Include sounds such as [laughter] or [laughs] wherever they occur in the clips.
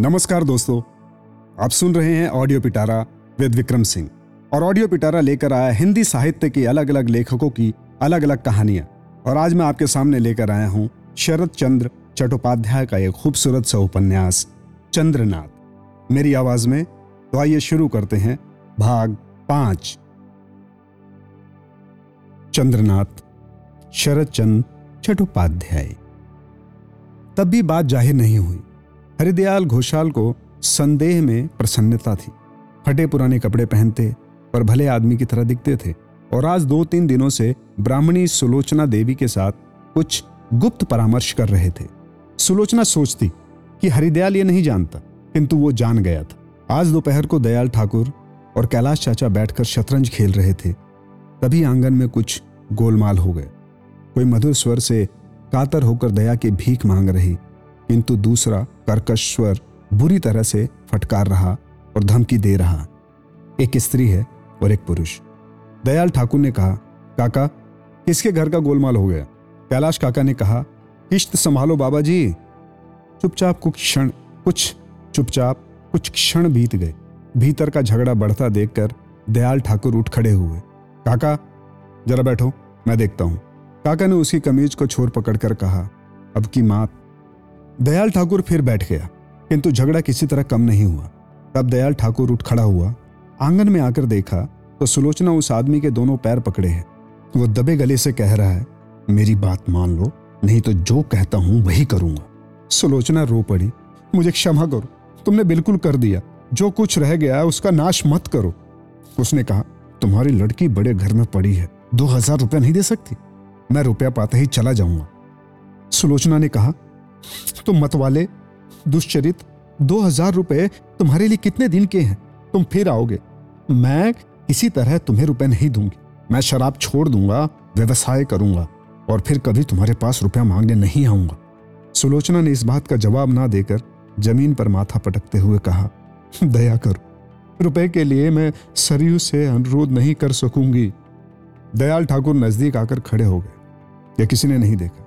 नमस्कार दोस्तों। आप सुन रहे हैं ऑडियो पिटारा विद विक्रम सिंह और ऑडियो पिटारा लेकर आया हिंदी साहित्य के अलग अलग लेखकों की अलग अलग कहानियाँ। और आज मैं आपके सामने लेकर आया हूँ शरद चंद्र चट्टोपाध्याय का एक खूबसूरत सा उपन्यास, चंद्रनाथ। मेरी आवाज़ में तो आइए शुरू करते हैं भाग पाँच। चंद्रनाथ, शरद चंद्र चट्टोपाध्याय। तब भी बात ज़ाहिर नहीं हुई। हरिदयाल घोषाल को संदेह में प्रसन्नता थी। फटे पुराने कपड़े पहनते पर भले आदमी की तरह दिखते थे, और आज दो तीन दिनों से ब्राह्मणी सुलोचना देवी के साथ कुछ गुप्त परामर्श कर रहे थे। सुलोचना सोचती कि हरिदयाल ये नहीं जानता, किंतु वो जान गया था। आज दोपहर को दयाल ठाकुर और कैलाश चाचा बैठकर शतरंज खेल रहे थे। तभी आँगन में कुछ गोलमाल हो गए। कोई मधुर स्वर से कातर होकर दया की भीख मांग रही, किंतु दूसरा कर्कश बुरी तरह से फटकार रहा और धमकी दे रहा। एक स्त्री है और एक पुरुष। दयाल ठाकुर ने कहा, काका, किसके घर का गोलमाल हो गया? कैलाश काका ने कहा किश्त संभालो बाबा जी चुपचाप कुछ क्षण, कुछ चुपचाप कुछ क्षण बीत गए। भीतर का झगड़ा बढ़ता देखकर दयाल ठाकुर उठ खड़े हुए। काका, जरा बैठो, मैं देखता हूँ। काका ने उसकी कमीज को छोर पकड़कर कहा, अब की मात दयाल ठाकुर फिर बैठ गया, किंतु झगड़ा किसी तरह कम नहीं हुआ। तब दयाल ठाकुर उठ खड़ा हुआ, आँगन में आकर देखा तो सुलोचना उस आदमी के दोनों पैर पकड़े हैं। वो दबे गले से कह रहा है, मेरी बात मान लो, नहीं तो जो कहता हूँ वही करूँगा। सुलोचना रो पड़ी, मुझे क्षमा करो, तुमने बिल्कुल कर दिया, जो कुछ रह गया है उसका नाश मत करो। उसने कहा, तुम्हारी लड़की बड़े घर में पड़ी है, दो हज़ार रुपया नहीं दे सकती? मैं रुपया पाते ही चला जाऊँगा। सुलोचना ने कहा तुम मत वाले दुश्चरित दो हज़ार रुपए तुम्हारे लिए कितने दिन के हैं? तुम फिर आओगे। मैं किसी तरह तुम्हें रुपए नहीं दूँगी। मैं शराब छोड़ दूँगा, व्यवसाय करूँगा और फिर कभी तुम्हारे पास रुपया मांगने नहीं आऊँगा। सुलोचना ने इस बात का जवाब ना देकर ज़मीन पर माथा पटकते हुए कहा, दया करो। रुपए के लिए मैं सरयू से अनुरोध नहीं कर सकूँगी। दयाल ठाकुर नज़दीक आकर खड़े हो गए। या किसी ने नहीं देखा।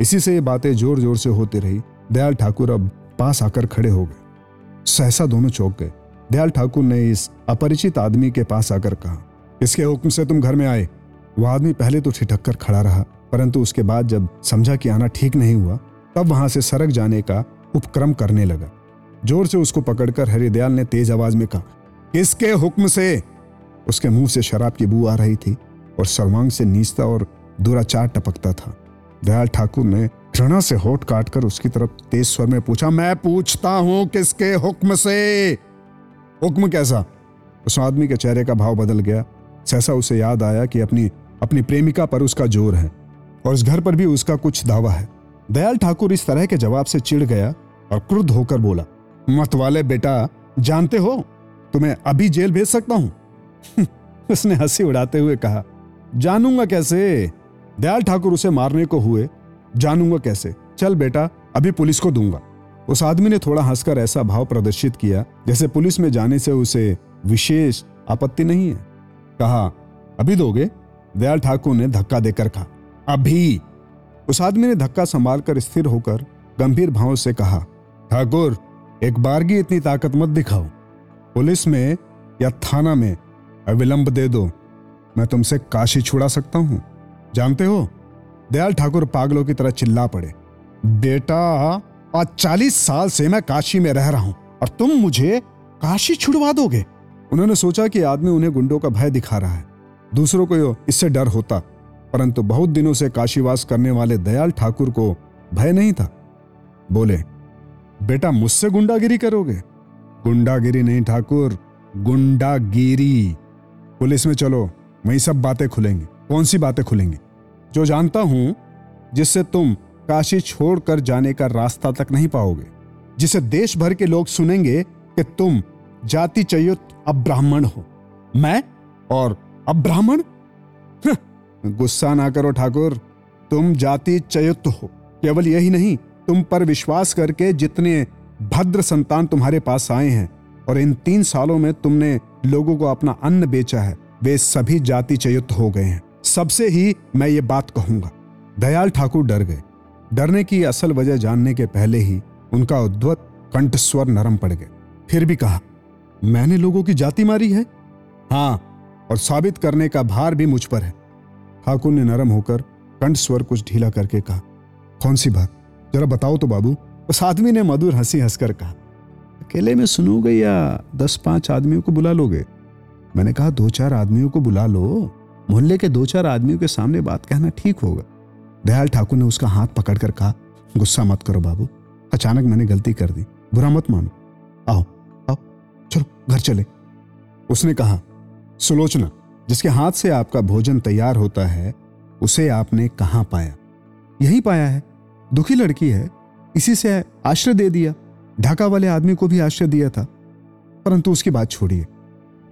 इसी से ये बातें ज़ोर ज़ोर से होती रही। दयाल ठाकुर अब पास आकर खड़े हो गए। सहसा दोनों चौक गए। दयाल ठाकुर ने इस अपरिचित आदमी के पास आकर कहा, इसके हुक्म से तुम घर में आए। वह आदमी पहले तो ठिठक कर खड़ा रहा, परंतु उसके बाद जब समझा कि आना ठीक नहीं हुआ, तब वहाँ से सरक जाने का उपक्रम करने लगा। ज़ोर से उसको पकड़कर हरिदयाल ने तेज आवाज़ में कहा, किसके हुक्म से? उसके मुँह से शराब की बू आ रही थी और सर्वांग से नीचता और दुराचार टपकता था। दयाल ठाकुर ने घृणा से होठ काटकर उसकी तरफ़ तेज स्वर में पूछा, मैं पूछता हूँ किसके हुक्म से? हुक्म कैसा? उस आदमी के चेहरे का भाव बदल गया। सहसा उसे याद आया कि अपनी अपनी प्रेमिका पर उसका ज़ोर है और इस घर पर भी उसका कुछ दावा है। दयाल ठाकुर इस तरह के जवाब से चिढ़ गया और क्रुद्ध होकर बोला, मत वाले बेटा, जानते हो? तुम्हें अभी जेल भेज सकता हूँ? [laughs] उसने हँसी उड़ाते हुए कहा, जानूँगा कैसे? दयाल ठाकुर उसे मारने को हुए, जानूँगा कैसे? चल बेटा, अभी पुलिस को दूँगा। उस आदमी ने थोड़ा हंसकर ऐसा भाव प्रदर्शित किया, जैसे पुलिस में जाने से उसे विशेष आपत्ति नहीं है। कहा, अभी दोगे? दयाल ठाकुर ने धक्का देकर कहा, अभी। उस आदमी ने धक्का संभाल कर स्थिर होकर गंभीर भाव से कहा, ठाकुर, एक बारगी इतनी ताकत मत दिखाओ। पुलिस में या थाना में अविलंब दे दो। मैं तुमसे काशी छुड़ा सकता हूँ। जानते हो? दयाल ठाकुर पागलों की तरह चिल्ला पड़े। बेटा, आज चालीस साल से मैं काशी में रह रहा हूँ और तुम मुझे काशी छुड़वा दोगे। उन्होंने सोचा कि आदमी उन्हें गुंडों का भय दिखा रहा है। दूसरों को इससे डर होता, परंतु बहुत दिनों से काशीवास करने वाले दयाल ठाकुर को भय नहीं था। बोले, बेटा, मुझसे गुंडागिरी करोगे? गुंडागिरी नहीं ठाकुर, गुंडागिरी। पुलिस में चलो, वही सब बातें खुलेंगी। कौन सी बातें खुलेंगी? जो जानता हूँ, जिससे तुम काशी छोड़कर जाने का रास्ता तक नहीं पाओगे, जिसे देश भर के लोग सुनेंगे कि तुम जाति चयुत अब्राह्मण हो। मैं और अब्राह्मण? गुस्सा ना करो ठाकुर। तुम जाति चयुत हो। केवल यही नहीं, तुम पर विश्वास करके जितने भद्र संतान तुम्हारे पास आए हैं, और इन तीन सालों में तुमने लोगों को अपना अन्न बेचा है, वे सभी जाति चयुत हो गए हैं। सबसे ही मैं ये बात कहूँगा। दयाल ठाकुर डर गए। डरने की असल वजह जानने के पहले ही उनका उद्वत कंठ स्वर नरम पड़ गए। फिर भी कहा, मैंने लोगों की जाति मारी है? हाँ और साबित करने का भार भी मुझ पर है। ठाकुर ने नरम होकर कंठ स्वर कुछ ढीला करके कहा, कौन सी बात? जरा बताओ तो बाबू। उस आदमी ने मधुर हँसी हंसकर कहा, अकेले में सुनोगे या दस पाँच आदमियों को बुला लोगे? मैंने कहा, दो चार आदमियों को बुला लो। मोहल्ले के दो चार आदमियों के सामने बात कहना ठीक होगा। दयाल ठाकुर ने उसका हाथ पकड़कर कहा, गुस्सा मत करो बाबू। अचानक मैंने गलती कर दी। बुरा मत मानो। आओ आओ, चलो, घर चले। उसने कहा, सुलोचना, जिसके हाथ से आपका भोजन तैयार होता है, उसे आपने कहाँ पाया? यही पाया है। दुखी लड़की है। इसी से आश्रय दे दिया। ढाका वाले आदमी को भी आश्रय दिया था। परंतु उसकी बात छोड़िए।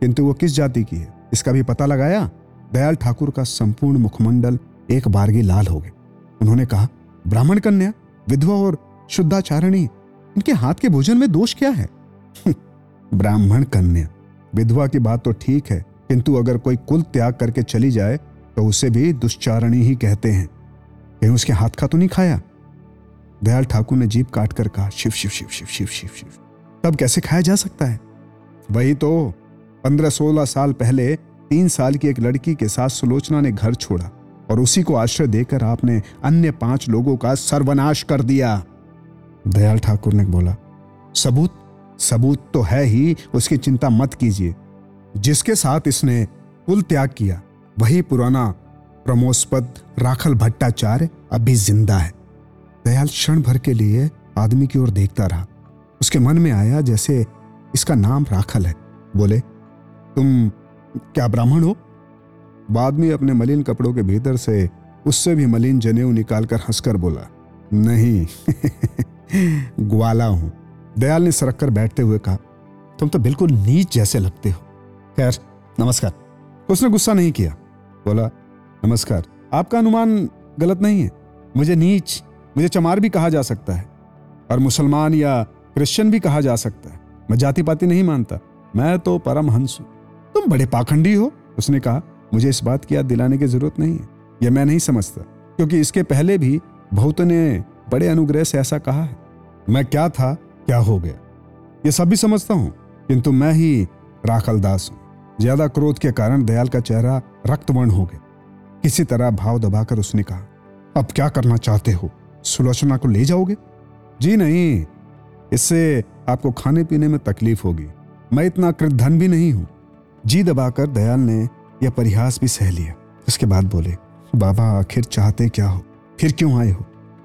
किंतु वो किस जाति की है? इसका भी पता लगाया? दयाल ठाकुर का संपूर्ण मुखमंडल एक बारगी लाल हो गए उन्होंने कहा, ब्राह्मण कन्या, विधवा और शुद्धाचारणी, इनके हाथ के भोजन में दोष क्या है? ब्राह्मण कन्या, विधवा की बात तो ठीक है, किंतु अगर कोई कुल त्याग करके चली जाए तो उसे भी दुष्चारणी ही कहते हैं। कहीं उसके हाथ का तो नहीं खाया? दयाल ठाकुर ने जीप काट कर कहा, शिव शिव शिव शिव शिव शिव शिव, तब कैसे खाया जा सकता है? वही तो पंद्रह सोलह साल पहले तीन साल की एक लड़की के साथ सुलोचना ने घर छोड़ा और उसी को आश्रय देकर आपने अन्य पाँच लोगों का सर्वनाश कर दिया। दयाल ठाकुर ने बोला, सबूत सबूत तो है ही, उसकी चिंता मत कीजिए। जिसके साथ इसने कुल त्याग किया, वही पुराना प्रमोस्पद राखल भट्टाचार्य अभी ज़िंदा है। दयाल क्षण भर के लिए आदमी की ओर देखता रहा। उसके मन में आया जैसे इसका नाम राखल है। बोले, तुम क्या ब्राह्मण हो? बाद में अपने मलिन कपड़ों के भीतर से उससे भी मलिन जनेऊ निकालकर हंसकर बोला, नहीं, [laughs] ग्वाला हूँ। दयाल ने सरक कर बैठते हुए कहा, तुम तो बिल्कुल नीच जैसे लगते हो। खैर, नमस्कार। उसने गुस्सा नहीं किया। बोला, नमस्कार, आपका अनुमान गलत नहीं है। मुझे नीच, मुझे चमार भी कहा जा सकता है और मुसलमान या क्रिश्चियन भी कहा जा सकता है। मैं जाति पाति नहीं मानता। मैं तो परम हंस हूँ। तुम बड़े पाखंडी हो, उसने कहा, मुझे इस बात की याद दिलाने की ज़रूरत नहीं है, यह मैं नहीं समझता, क्योंकि इसके पहले भी बहुत ने बड़े अनुग्रह से ऐसा कहा है। मैं क्या था, क्या हो गया ये सब भी समझता हूँ, किंतु मैं ही राखल दास हूँ। ज़्यादा क्रोध के कारण दयाल का चेहरा रक्तवर्ण हो गया। किसी तरह भाव दबाकर उसने कहा, अब क्या करना चाहते हो, सुलोचना को ले जाओगे? जी नहीं, इससे आपको खाने पीने में तकलीफ़ होगी, मैं इतना कृतधन भी नहीं हूँ। जी दबाकर दयाल ने यह परिहास भी सह लिया। उसके बाद बोले, बाबा, आखिर चाहते क्या हो? फिर क्यों आए हो?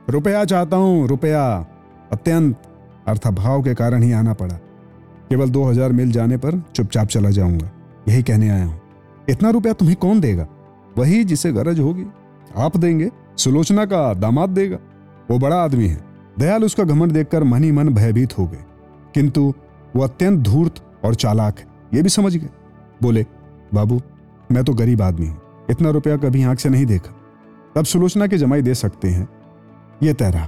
रुपया चाहता हूँ, रुपया। अत्यंत। अर्थाभाव के कारण ही आना पड़ा। केवल दो हज़ार मिल जाने पर चुपचाप चला जाऊँगा। यही कहने आया हूँ। इतना रुपया तुम्हें कौन देगा? वही जिसे गरज होगी। आप देंगे, सुलोचना का दामाद देगा। वो बड़ा आदमी है। दयाल उसका घमंड देखकर मन ही मन भयभीत हो गए। किंतु वो अत्यंत धूर्त और चालाक है। ये भी समझ गए। बोले, बाबू, मैं तो गरीब आदमी हूँ। इतना रुपया कभी आँख से नहीं देखा। तब सुलोचना के जमाई दे सकते हैं। ये तय रहा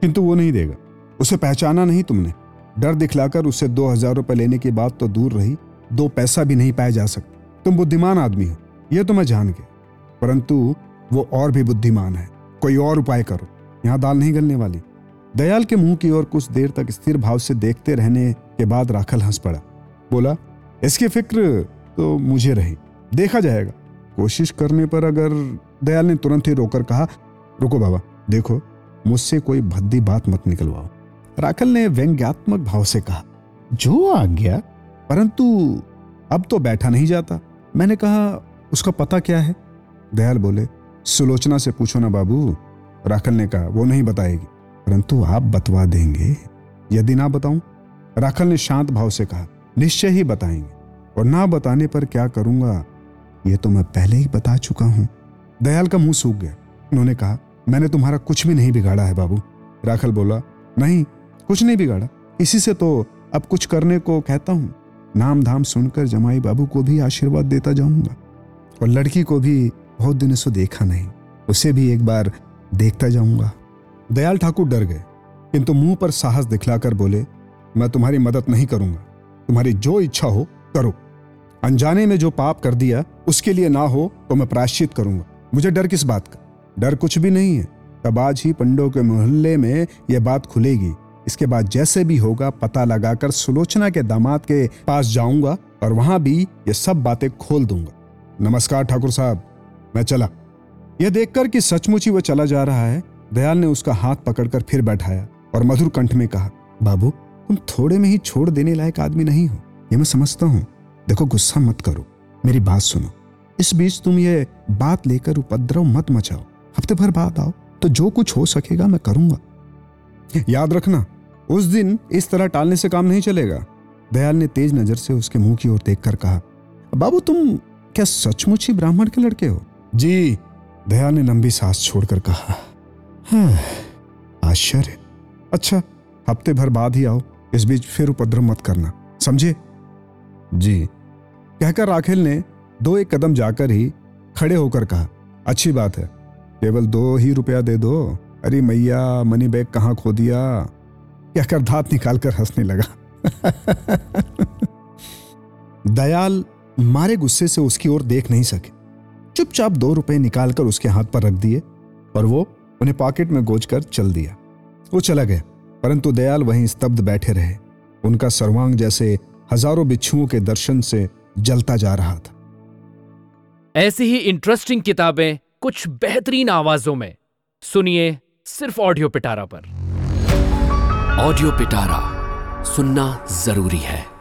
किंतु वो नहीं देगा। उसे पहचाना नहीं तुमने। डर दिखलाकर उससे दो हज़ार रुपए लेने की बात तो दूर रही। दो पैसा भी नहीं पाया जा सकता। तुम बुद्धिमान आदमी हो। यह तो मैं जान गया। परंतु वो और भी बुद्धिमान है। कोई और उपाय करो। यहाँ दाल नहीं गलने वाली। दयाल के मुँह की ओर कुछ देर तक स्थिर भाव से देखते रहने के बाद राखल हंस पड़ा। बोला, इसकी फ़िक्र तो मुझे रही। देखा जाएगा। कोशिश करने पर अगर दयाल ने तुरंत ही रोकर कहा, रुको बाबा, देखो, मुझसे कोई भद्दी बात मत निकलवाओ। राखल ने व्यंग्यात्मक भाव से कहा, जो आ गया परंतु अब तो बैठा नहीं जाता। मैंने कहा, उसका पता क्या है? दयाल बोले, सुलोचना से पूछो ना बाबू। राखल ने कहा, वो नहीं बताएगी। परंतु आप बतवा देंगे। यदि ना बताऊँ? राखल ने शांत भाव से कहा, निश्चय ही बताएँगे। और ना बताने पर क्या करूँगा, ये तो मैं पहले ही बता चुका हूँ। दयाल का मुँह सूख गया। उन्होंने कहा, मैंने तुम्हारा कुछ भी नहीं बिगाड़ा है बाबू। राखल बोला, नहीं, कुछ नहीं बिगाड़ा। इसी से तो अब कुछ करने को कहता हूँ। नाम धाम सुनकर जमाई बाबू को भी आशीर्वाद देता जाऊँगा। और लड़की को भी बहुत दिनों से देखा नहीं, उसे भी एक बार देखता जाऊँगा। दयाल ठाकुर डर गए, किंतु मुँह पर साहस दिखलाकर बोले, मैं तुम्हारी मदद नहीं करूँगा। तुम्हारी जो इच्छा हो करो। अनजाने में जो पाप कर दिया, उसके लिए ना हो तो मैं प्रायश्चित करूँगा। मुझे डर किस बात का? डर कुछ भी नहीं है। तब आज ही पंडों के मोहल्ले में यह बात खुलेगी। इसके बाद जैसे भी होगा, पता लगाकर सुलोचना के दामाद के पास जाऊँगा और वहाँ भी ये सब बातें खोल दूँगा। नमस्कार ठाकुर साहब, मैं चला। यह देखकर कि सचमुच ही वह चला जा रहा है, दयाल ने उसका हाथ पकड़कर फिर बैठाया और मधुर कंठ में कहा, बाबू, तुम थोड़े में ही छोड़ देने लायक आदमी नहीं हो। ये मैं समझता हूँ। देखो गुस्सा मत करो। मेरी बात सुनो। इस बीच तुम ये बात लेकर उपद्रव मत मचाओ। हफ़्ते भर बाद आओ। तो जो कुछ हो सकेगा मैं करूँगा। याद रखना उस दिन इस तरह टालने से काम नहीं चलेगा। दयाल ने तेज नज़र से उसके मुँह की ओर देखकर कहा बाबू तुम क्या सचमुच ही ब्राह्मण के लड़के हो? जी दयाल ने लंबी सांस छोड़कर कहा हाँ, आश्चर्य। अच्छा हफ़्ते भर बाद ही आओ। इस बीच फिर उपद्रव मत करना। समझे? जी। कहकर राखेल ने दो एक कदम जाकर ही खड़े होकर कहा, अच्छी बात है, केवल दो ही रुपया दे दो। अरे मैया, मनी बैग कहाँ खो दिया? कहकर दांत निकालकर हंसने लगा। [laughs] दयाल मारे गुस्से से उसकी ओर देख नहीं सके। चुपचाप दो रुपए निकालकर उसके हाथ पर रख दिए और वो उन्हें पॉकेट में गोज कर चल दिया। वो चला गया, परंतु दयाल वहीं स्तब्ध बैठे रहे। उनका सर्वांग जैसे हज़ारों बिच्छुओं के दर्शन से जलता जा रहा था। ऐसी ही इंटरेस्टिंग किताबें कुछ बेहतरीन आवाजों में। सुनिए सिर्फ़ ऑडियो पिटारा पर। ऑडियो पिटारा सुनना ज़रूरी है।